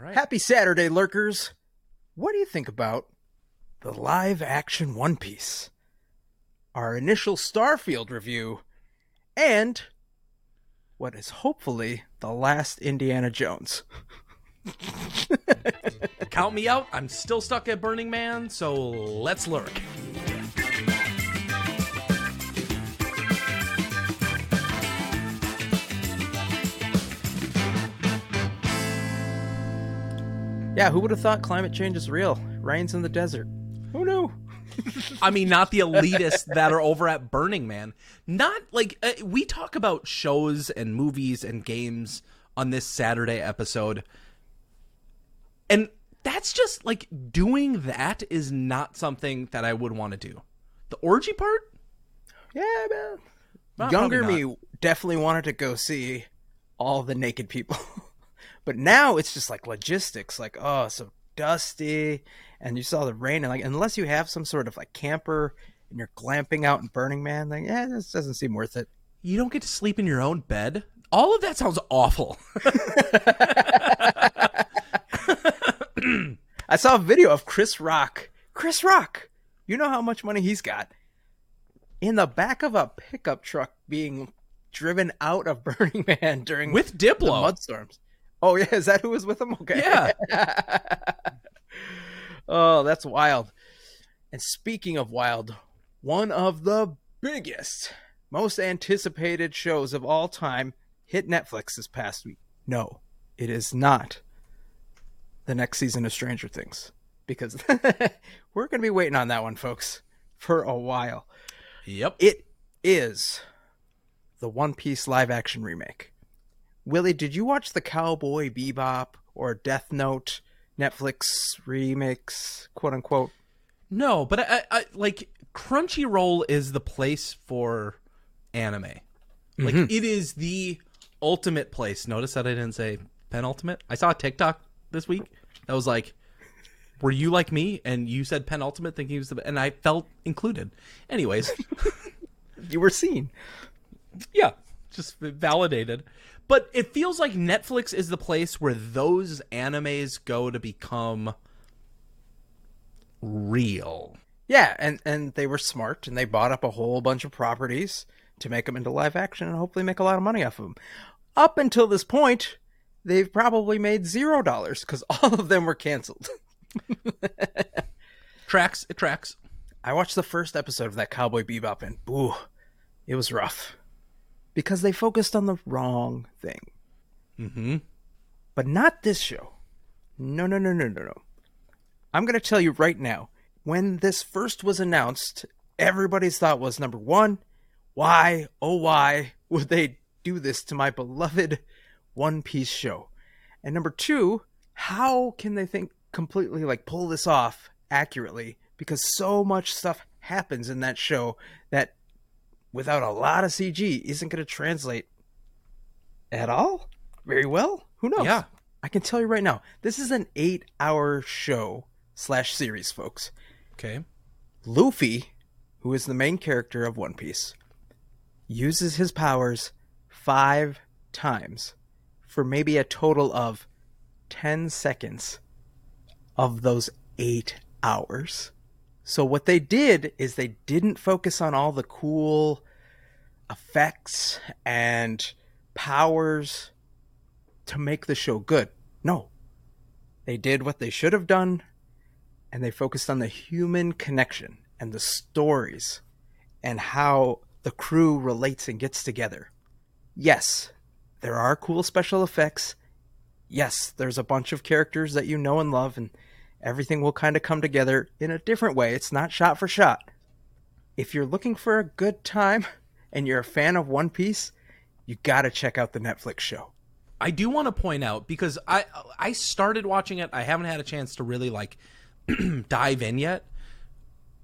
right. Happy Saturday, lurkers. What do you think about the live action One Piece? Our initial Starfield review, and what is hopefully the last Indiana Jones. Count me out. I'm still stuck at Burning Man, so let's lurk. Yeah, who would have thought climate change is real? Rains in the desert. Who knew? I mean, not the elitists that are over at Burning Man. Not like uh, we talk about shows and movies and games on this Saturday episode. And that's just like doing that is not something that I would want to do. The orgy part? Yeah, man. Well, Younger me definitely wanted to go see all the naked people. but now it's just like logistics, like, oh, so dusty. And you saw the rain, and like, unless you have some sort of like camper and you're glamping out in Burning Man, like, yeah, this doesn't seem worth it. You don't get to sleep in your own bed? All of that sounds awful. I saw a video of Chris Rock. Chris Rock, you know how much money he's got in the back of a pickup truck being driven out of Burning Man during With the Diplo. mudstorms. Oh yeah, is that who was with him? Okay. Yeah. oh, that's wild. And speaking of wild, one of the biggest, most anticipated shows of all time hit Netflix this past week. No, it is not the next season of Stranger Things because we're going to be waiting on that one, folks, for a while. Yep. It is the One Piece live action remake. Willy, did you watch the Cowboy Bebop or Death Note Netflix remix, quote unquote? No, but I, I like Crunchyroll is the place for anime. Like Mhm. it is the ultimate place. Notice that I didn't say penultimate. I saw a TikTok this week that was like, "Were you like me?" And you said penultimate, thinking it was the, and I felt included. Anyways, You were seen. yeah, just validated. But it feels like Netflix is the place where those animes go to become real. Yeah, and and they were smart and they bought up a whole bunch of properties to make them into live action and hopefully make a lot of money off of them. Up until this point, they've probably made zero dollars because all of them were canceled. Tracks, it tracks. I watched the first episode of that Cowboy Bebop and boo, it was rough because they focused on the wrong thing. Mm-hmm. But not this show. No, no, no, no, no, no. I'm going to tell you right now. When this first was announced, everybody's thought was number one, why, oh, why would they do this to my beloved One Piece show? And number two, how can they think completely like pull this off accurately? Because so much stuff happens in that show without a lot of CG isn't going to translate at all very well. Who knows? Yeah. I can tell you right now, this is an eight hour show slash series, folks. Okay. Luffy, who is the main character of One Piece, uses his powers five times for maybe a total of 10 seconds of those eight hours. So, what they did is they didn't focus on all the cool effects and powers to make the show good. No. They did what they should have done and they focused on the human connection and the stories and how the crew relates and gets together. Yes, there are cool special effects. Yes, there's a bunch of characters that you know and love, and everything will kind of come together in a different way. It's not shot for shot. If you're looking for a good time and you're a fan of One Piece, you gotta check out the Netflix show. I do want to point out because I I started watching it. I haven't had a chance to really like dive in yet.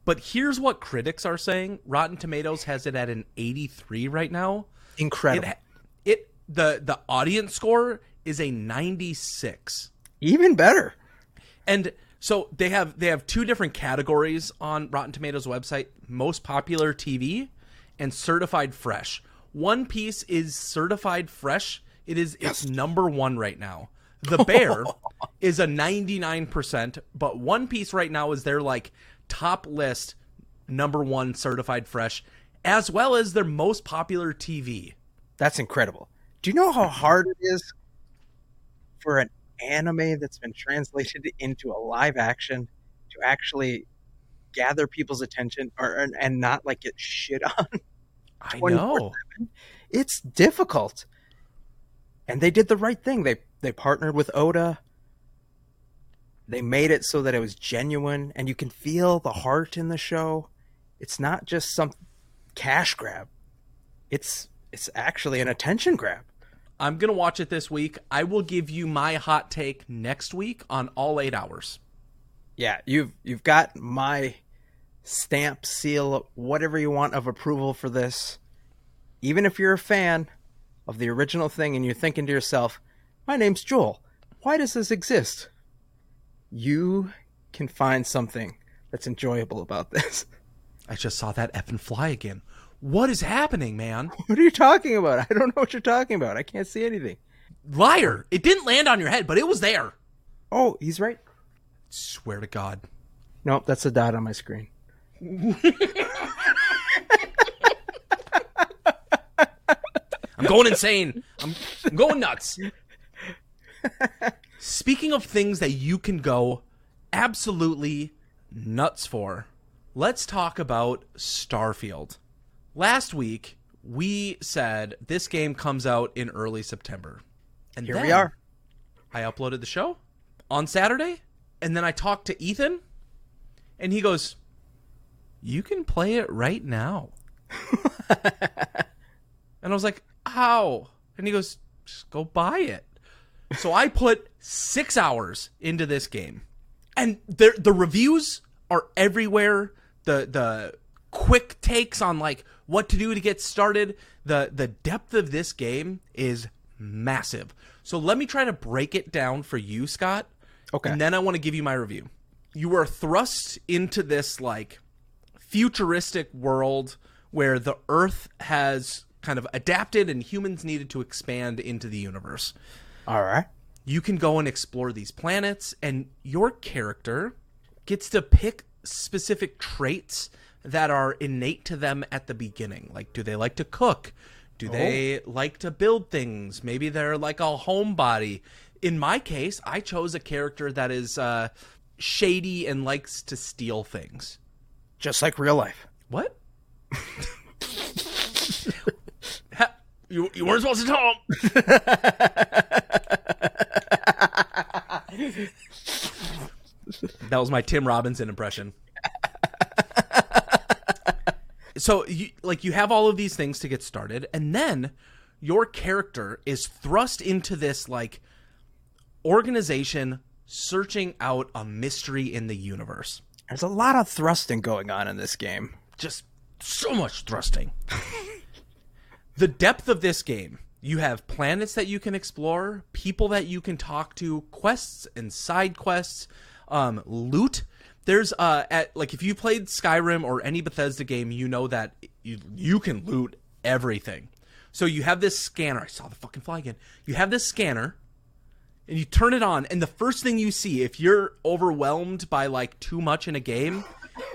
But here's what critics are saying. Rotten Tomatoes has it at an 83 right now. Incredible. It it the the audience score is a 96. Even better. And so they have they have two different categories on Rotten Tomatoes website: most popular TV and certified fresh. One Piece is certified fresh. It is it's number one right now. The Bear is a 99%, but One Piece right now is their like top list number 1 certified fresh as well as their most popular TV. That's incredible. Do you know how hard it is for an anime that's been translated into a live action to actually gather people's attention or and, and not like get shit on? I know. It's difficult. And they did the right thing. They they partnered with Oda. They made it so that it was genuine and you can feel the heart in the show. It's not just some cash grab. It's it's actually an attention grab. I'm going to watch it this week. I will give you my hot take next week on all 8 hours. Yeah, you've you've got my stamp, seal, whatever you want of approval for this. Even if you're a fan of the original thing and you're thinking to yourself, "My name's Joel. Why does this exist?" You can find something that's enjoyable about this. I just saw that effing fly again. What is happening, man? What are you talking about? I don't know what you're talking about. I can't see anything. Liar. It didn't land on your head, but it was there. Oh, he's right. Swear to God. Nope, that's a dot on my screen. I'm going insane. I'm, I'm going nuts. Speaking of things that you can go absolutely nuts for, let's talk about Starfield. Last week, we said this game comes out in early September. And Here we are. I uploaded the show on Saturday, and then I talked to Ethan, and he goes, You can play it right now. and I was like, How? And he goes, Just go buy it. So I put six hours into this game, and the the reviews are everywhere. The the quick takes on like what to do to get started. The the depth of this game is massive. So let me try to break it down for you, Scott. Okay. And then I want to give you my review. You are thrust into this like futuristic world where the Earth has kind of adapted and humans needed to expand into the universe All right. you can go and explore these planets and your character gets to pick specific traits that are innate to them at the beginning. Like do they like to cook? Do they like to build things? Maybe they're like a homebody. In my case i chose a character that is uh, shady and likes to steal things. Just like real life. what? You, you weren't supposed to tell him That was my Tim Robinson impression. So you like you have all of these things to get started and then your character is thrust into this like organization searching out a mystery in the universe. There's a lot of thrusting going on in this game. Just so much thrusting. the depth of this game. You have planets that you can explore, people that you can talk to, quests and side quests, um, loot. There's uh at like if you played Skyrim or any Bethesda game, you know that you you can loot everything. So you have this scanner. I saw the fucking fly again. You have this scanner and you turn it on and the first thing you see if you're overwhelmed by like too much in a game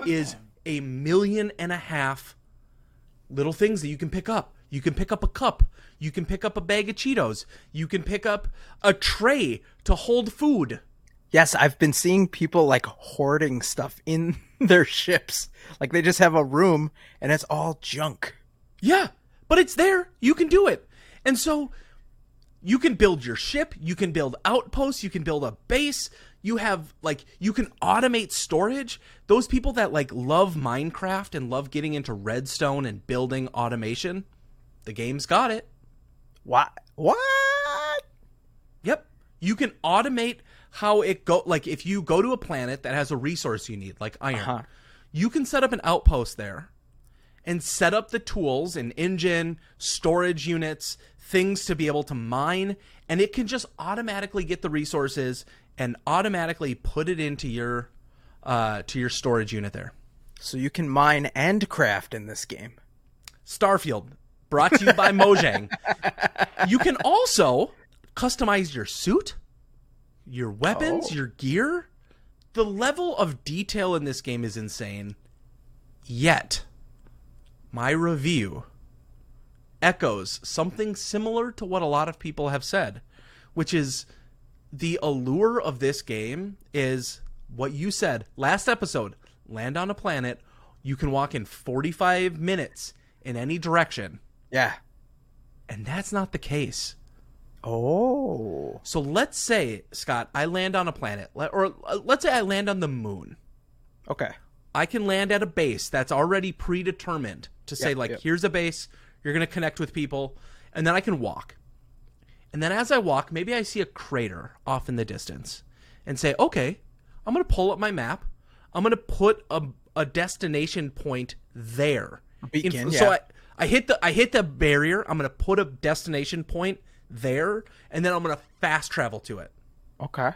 is a million and a half little things that you can pick up. You can pick up a cup. You can pick up a bag of Cheetos. You can pick up a tray to hold food. Yes, I've been seeing people like hoarding stuff in their ships. Like they just have a room and it's all junk. Yeah, but it's there. You can do it. And so you can build your ship, you can build outposts, you can build a base. You have like you can automate storage. Those people that like love Minecraft and love getting into redstone and building automation, the game's got it. What? What? Yep. You can automate how it go like if you go to a planet that has a resource you need like iron. Uh-huh. You can set up an outpost there and set up the tools and engine, storage units, things to be able to mine and it can just automatically get the resources and automatically put it into your uh to your storage unit there. So you can mine and craft in this game. Starfield, brought to you by Mojang. You can also customize your suit, your weapons, Oh. your gear. The level of detail in this game is insane. Yet, my review echoes something similar to what a lot of people have said, which is the allure of this game is what you said last episode land on a planet, you can walk in 45 minutes in any direction. Yeah. And that's not the case. Oh. So let's say, Scott, I land on a planet, or uh, let's say I land on the moon. Okay. I can land at a base that's already predetermined to say, Yep, like, yep. here's a base, you're going to connect with people, and then I can walk. And then as I walk, maybe I see a crater off in the distance and say, okay, I'm going to pull up my map. I'm going to put a, a destination point there. Beacon, So yeah. I, I hit the I hit the barrier. I'm going to put a destination point there, and then I'm going to fast travel to it. Okay.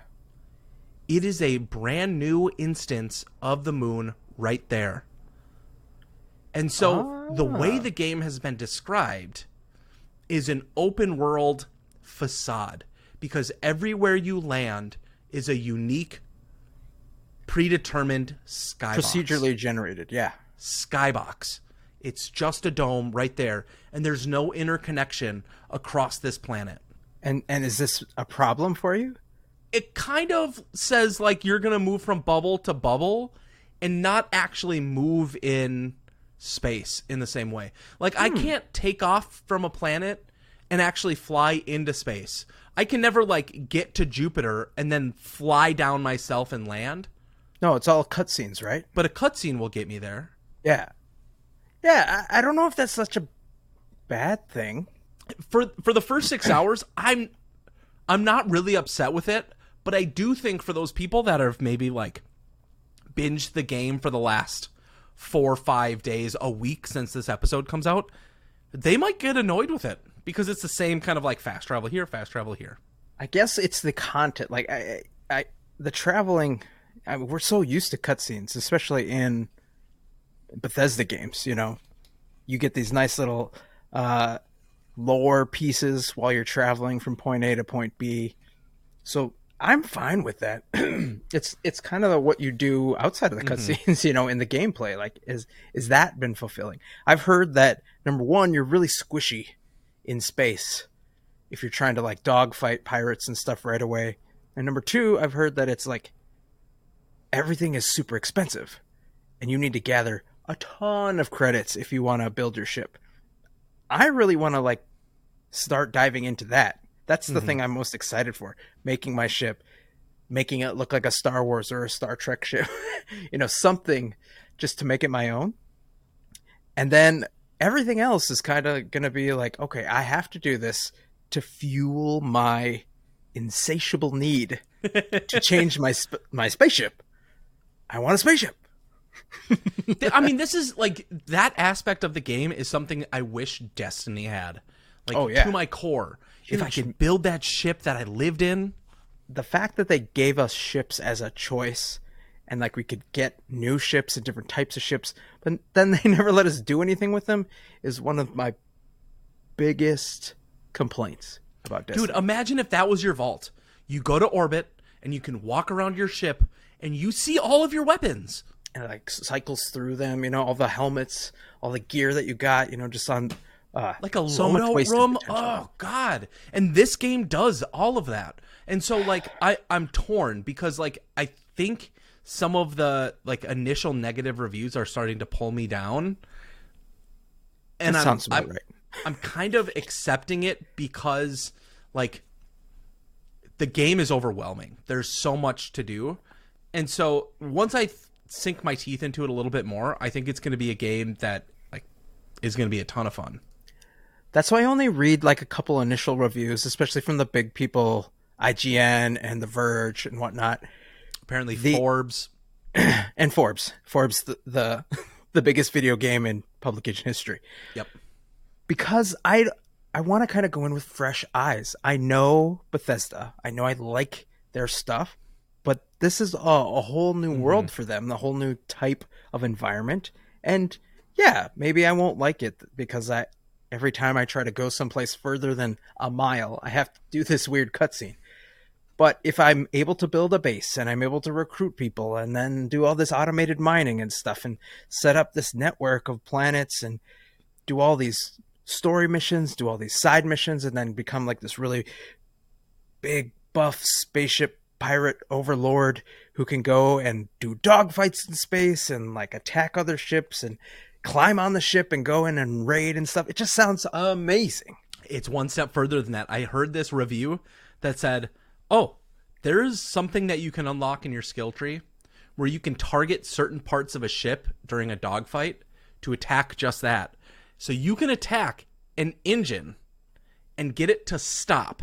It is a brand new instance of the moon right there. And so the way ah. the game has been described is an open world facade because everywhere you land is a unique predetermined skybox. Procedurally generated. Yeah. skybox. It's just a dome right there and there's no interconnection across this planet. And and is this a problem for you? it kind of says like you're gonna move from bubble to bubble and not actually move in space in the same way like i hmm. can't take off from a planet and actually fly into space i can never like get to jupiter and then fly down myself and land No, it's all cutscenes, right? but a cutscene will get me there Yeah. Yeah, I, I don't know if that's such a bad thing. for for the first six hours i'm i'm not really upset with it but i do think for those people that have maybe like binged the game for the last four five days a week since this episode comes out they might get annoyed with it because it's the same kind of like fast travel here fast travel here I guess it's the content. Like I, I, the traveling. I mean, we're so used to cutscenes, especially in Bethesda games. You know, you get these nice little uh, lore pieces while you're traveling from point A to point B. So I'm fine with that. it's it's kind of what you do outside of the cutscenes, you know, in the gameplay. Like, is is that been fulfilling? I've heard that number one, you're really squishy in space if you're trying to like dogfight pirates and stuff right away. And number two, I've heard that it's like everything is super expensive and you need to gather a ton of credits if you want to build your ship. I really want to like start diving into that. That's the mm-hmm. thing I'm most excited for. Making my ship, making it look like a Star Wars or a Star Trek ship. you know, something just to make it my own. And then everything else is kind of going to be like, okay, I have to do this to fuel my insatiable need to change my sp- my spaceship. I want a spaceship. I mean this is like that aspect of the game is something i wish destiny had like Oh, yeah. to my core if i could build that ship that i lived in The fact that they gave us ships as a choice and like we could get new ships and different types of ships, but then they never let us do anything with them is one of my biggest complaints about Destiny. Dude, imagine if that was your vault. You go to orbit and you can walk around your ship and you see all of your weapons. And it, like cycles through them, you know, all the helmets, all the gear that you got, you know, just on uh, Like a so loadout room. Oh god. And this game does all of that. And so like I I'm torn because like I think some of the like initial negative reviews are starting to pull me down. And That I'm, sounds about I'm, right. I'm kind of accepting it because like the game is overwhelming. There's so much to do. And so once I sink my teeth into it a little bit more, I think it's going to be a game that like is going to be a ton of fun. That's why I only read like a couple initial reviews, especially from the big people, IGN and The Verge and whatnot, Apparently The- Forbes and Forbes. Forbes, the the, the biggest video game in publication history. Yep. because I I want to kind of go in with fresh eyes. I know Bethesda. I know I like their stuff, this is a, a whole new mm-hmm. world for them, a whole new type of environment. And yeah, maybe I won't like it because I every time I try to go someplace further than a mile, I have to do this weird cutscene. But if I'm able to build a base and I'm able to recruit people and then do all this automated mining and stuff and set up this network of planets and do all these story missions, do all these side missions, and then become like this really big buff spaceship pirate overlord who can go and do dogfights in space and like attack other ships and climb on the ship and go in and raid and stuff. It just sounds amazing. It's one step further than that. I heard this review that said, "Oh, there's something that you can unlock in your skill tree where you can target certain parts of a ship during a dogfight to attack just that. So you can attack an engine and get it to stop.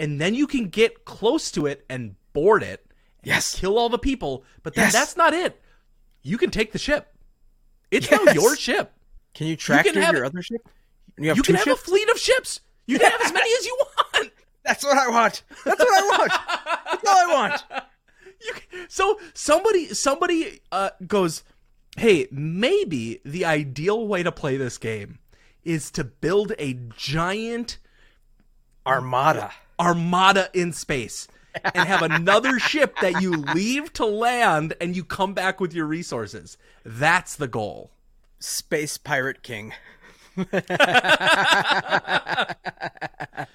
And then you can get close to it and board it and Yes. kill all the people, but then Yes. that's not it. You can take the ship. It's now your ship. Can you tractor have your other ship? You have You can have a fleet of ships. You can have as many as you want. That's what I want. That's what I want. That's all I want. You can, so somebody somebody uh, goes, "Hey, maybe the ideal way to play this game is to build a giant Armada. Armada in space and have another ship that you leave to land and you come back with your resources. That's the goal." Space Pirate King.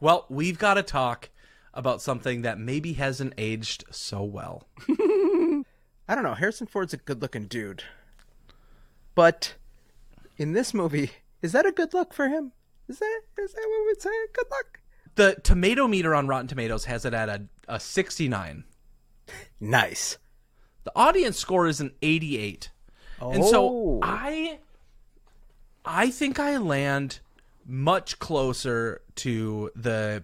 Well, we've got to talk about something that maybe hasn't aged so well. I don't know. Harrison Ford's a good looking dude. But in this movie, is that a good look for him? Is that is that what we'd say? Good look? The tomato meter on Rotten Tomatoes has it at a, a 69. Nice. The audience score is an 88. And so Oh. I I think I land much closer to the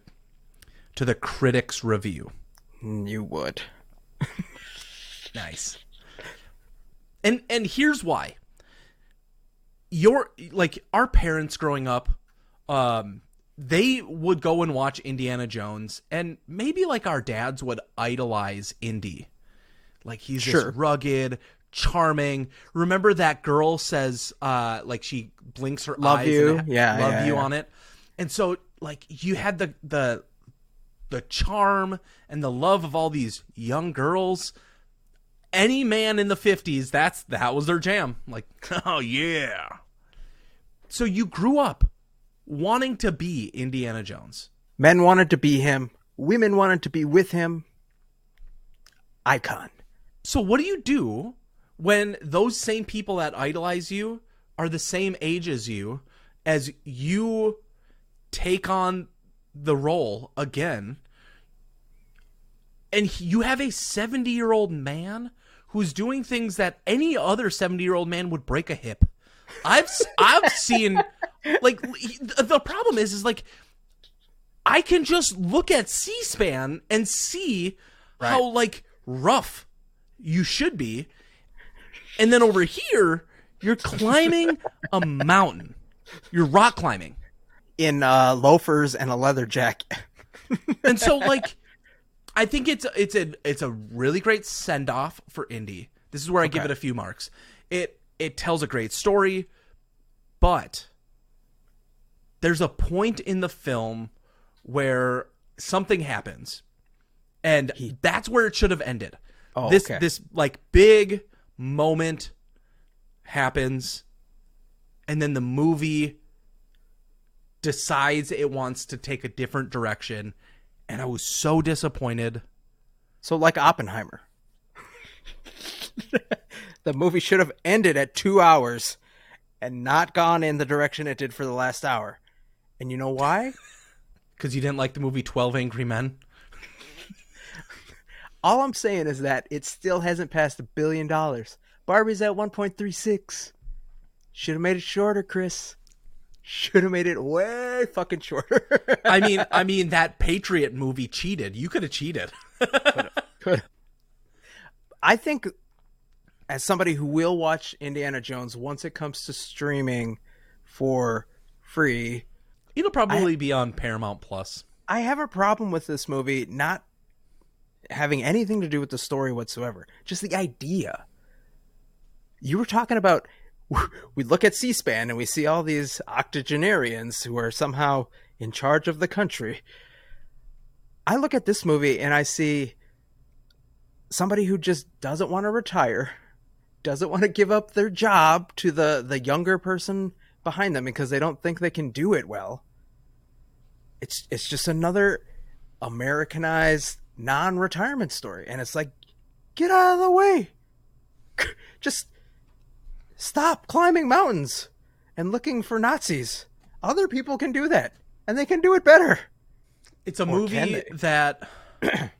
to the critics review. You would. Nice. And and here's why. Your like our parents growing up um they would go and watch Indiana Jones and maybe like our dads would idolize Indy. Like he's Sure. this rugged, charming. Remember that girl says uh like she blinks her Love eyes you. Yeah, love yeah, you yeah. on it. And so like you had the the the charm and the love of all these young girls any man in the 50s that's that was their jam like oh yeah so you grew up wanting to be indiana jones Men wanted to be him. Women wanted to be with him. Icon. so what do you do when those same people that idolize you are the same age as you as you take on the role again and you have a 70 year old man who's doing things that any other 70 year old man would break a hip i've i've seen like the problem is is like i can just look at c-span and see how like rough you should be. And then over here you're climbing a mountain. You're rock climbing. In uh, loafers and a leather jacket. and so like i think it's it's a it's a really great send off for Indy this is where i give it a few marks. It it tells a great story but there's a point in the film where something happens and that's where it should have ended Oh, this okay. this like big moment happens and then the movie decides it wants to take a different direction and i was so disappointed So like Oppenheimer. the movie should have ended at two hours and not gone in the direction it did for the last hour. And you know why? because you didn't like the movie 12 angry men All I'm saying is that it still hasn't passed a billion dollars. Barbie's at 1.36. Should have made it shorter, Chris. Should have made it way fucking shorter. i mean i mean that patriot movie cheated you could have cheated Could. I think, as somebody who will watch Indiana Jones once it comes to streaming for free, it'll probably be on paramount plus I have a problem with this movie not having anything to do with the story whatsoever. Just the idea. You were talking about we look at C-SPAN and we see all these octogenarians who are somehow in charge of the country. I look at this movie and I see somebody who just doesn't want to retire, doesn't want to give up their job to the the younger person behind them because they don't think they can do it well. It's it's just another Americanized non-retirement story and it's like get out of the way. Just stop climbing mountains and looking for Nazis. Other people can do that and they can do it better. It's a Or movie that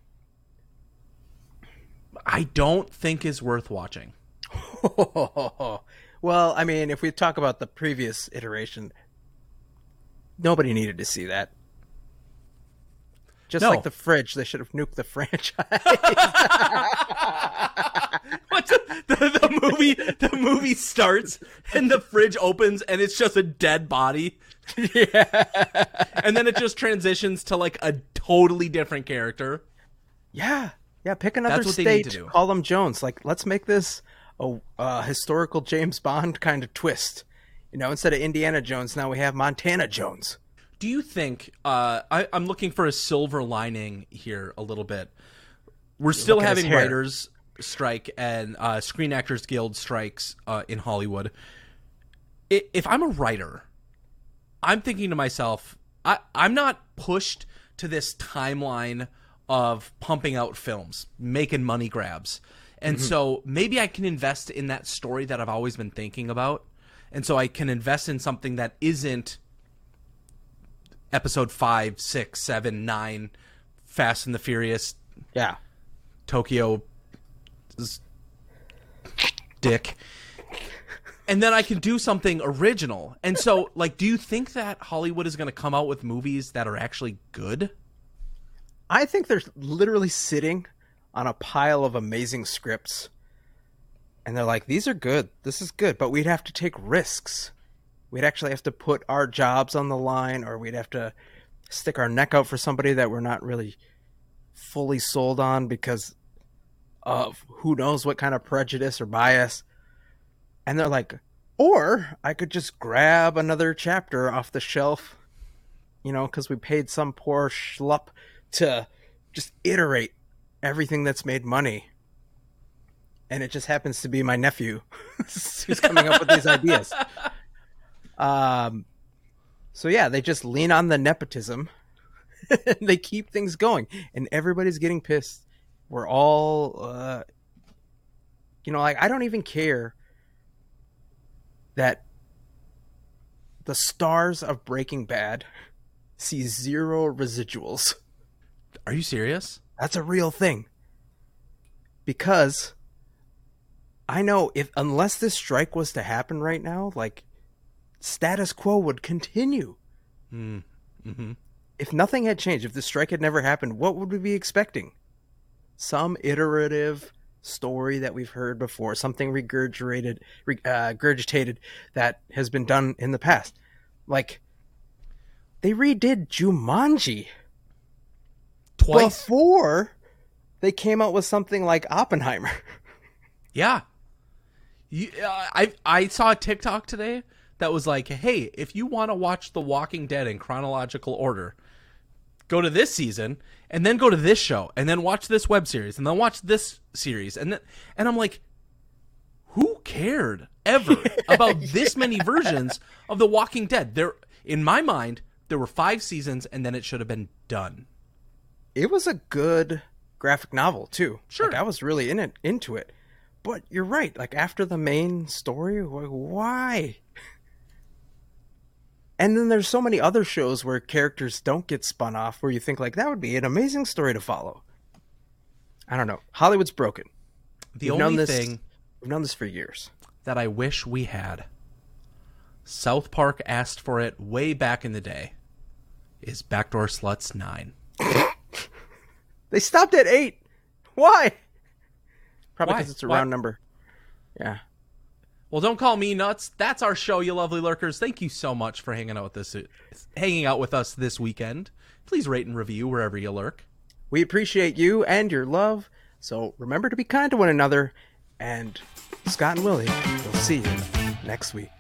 I don't think is worth watching. well, I mean, if we talk about the previous iteration, nobody needed to see that. Just No. like the fridge, they should have nuked the franchise. What's the, the, the movie? The movie starts and the fridge opens and it's just a dead body, yeah. and then it just transitions to like a totally different character. Yeah. Yeah, pick another That's what they need state. to do. Call them Jones. Like, let's make this a, a historical James Bond kind of twist. You know, instead of Indiana Jones, now we have Montana Jones. Do you think? Uh, I, I'm looking for a silver lining here a little bit. We're still look having writers strike and uh, Screen Actors Guild strikes uh, in Hollywood. If I'm a writer, I'm thinking to myself, I, I'm not pushed to this timeline of pumping out films, making money grabs. And mm-hmm. so maybe I can invest in that story that I've always been thinking about. And so I can invest in something that isn't episode five, six, seven, nine, Fast and the Furious, Yeah. Tokyo dick. And then I can do something original. And so, like, do you think that Hollywood is going to come out with movies that are actually good? I think they're literally sitting on a pile of amazing scripts. And they're like, these are good. This is good. But we'd have to take risks. We'd actually have to put our jobs on the line, or we'd have to stick our neck out for somebody that we're not really fully sold on because of who knows what kind of prejudice or bias. And they're like, or I could just grab another chapter off the shelf, you know, because we paid some poor schlup to just iterate everything that's made money. And it just happens to be my nephew who's coming up with these ideas. Um, so yeah, they just lean on the nepotism. and they keep things going, and everybody's getting pissed. We're all, uh, you know, like I don't even care that the stars of Breaking Bad see zero residuals. Are you serious? That's a real thing. Because I know if unless this strike was to happen right now, like status quo would continue. Mm. hmm If nothing had changed, if the strike had never happened, what would we be expecting? Some iterative story that we've heard before, something regurgitated, uh, regurgitated that has been done in the past. Like they redid Jumanji Twice. before they came out with something like Oppenheimer. Yeah. You, uh, I I saw a TikTok today that was like, "Hey, if you want to watch The Walking Dead in chronological order, go to this season and then go to this show and then watch this web series and then watch this series." And then and I'm like, "Who cared ever about this many versions of The Walking Dead?" There in my mind, there were 5 seasons and then it should have been done. It was a good graphic novel too. Sure. like, I was really in it into it. But you're right. Like after the main story, why? And then there's so many other shows where characters don't get spun off, where you think like that would be an amazing story to follow. I don't know. Hollywood's broken. The We've only this- thing We've known this for years. that I wish we had. South Park asked for it way back in the day. Is Backdoor Sluts 9. They stopped at eight. Why? Probably because it's a Why? round number. Yeah. Well, don't call me nuts. That's our show, you lovely lurkers. Thank you so much for hanging out with this hanging out with us this weekend. Please rate and review wherever you lurk. We appreciate you and your love. So remember to be kind to one another. And Scott and Willy will see you next week.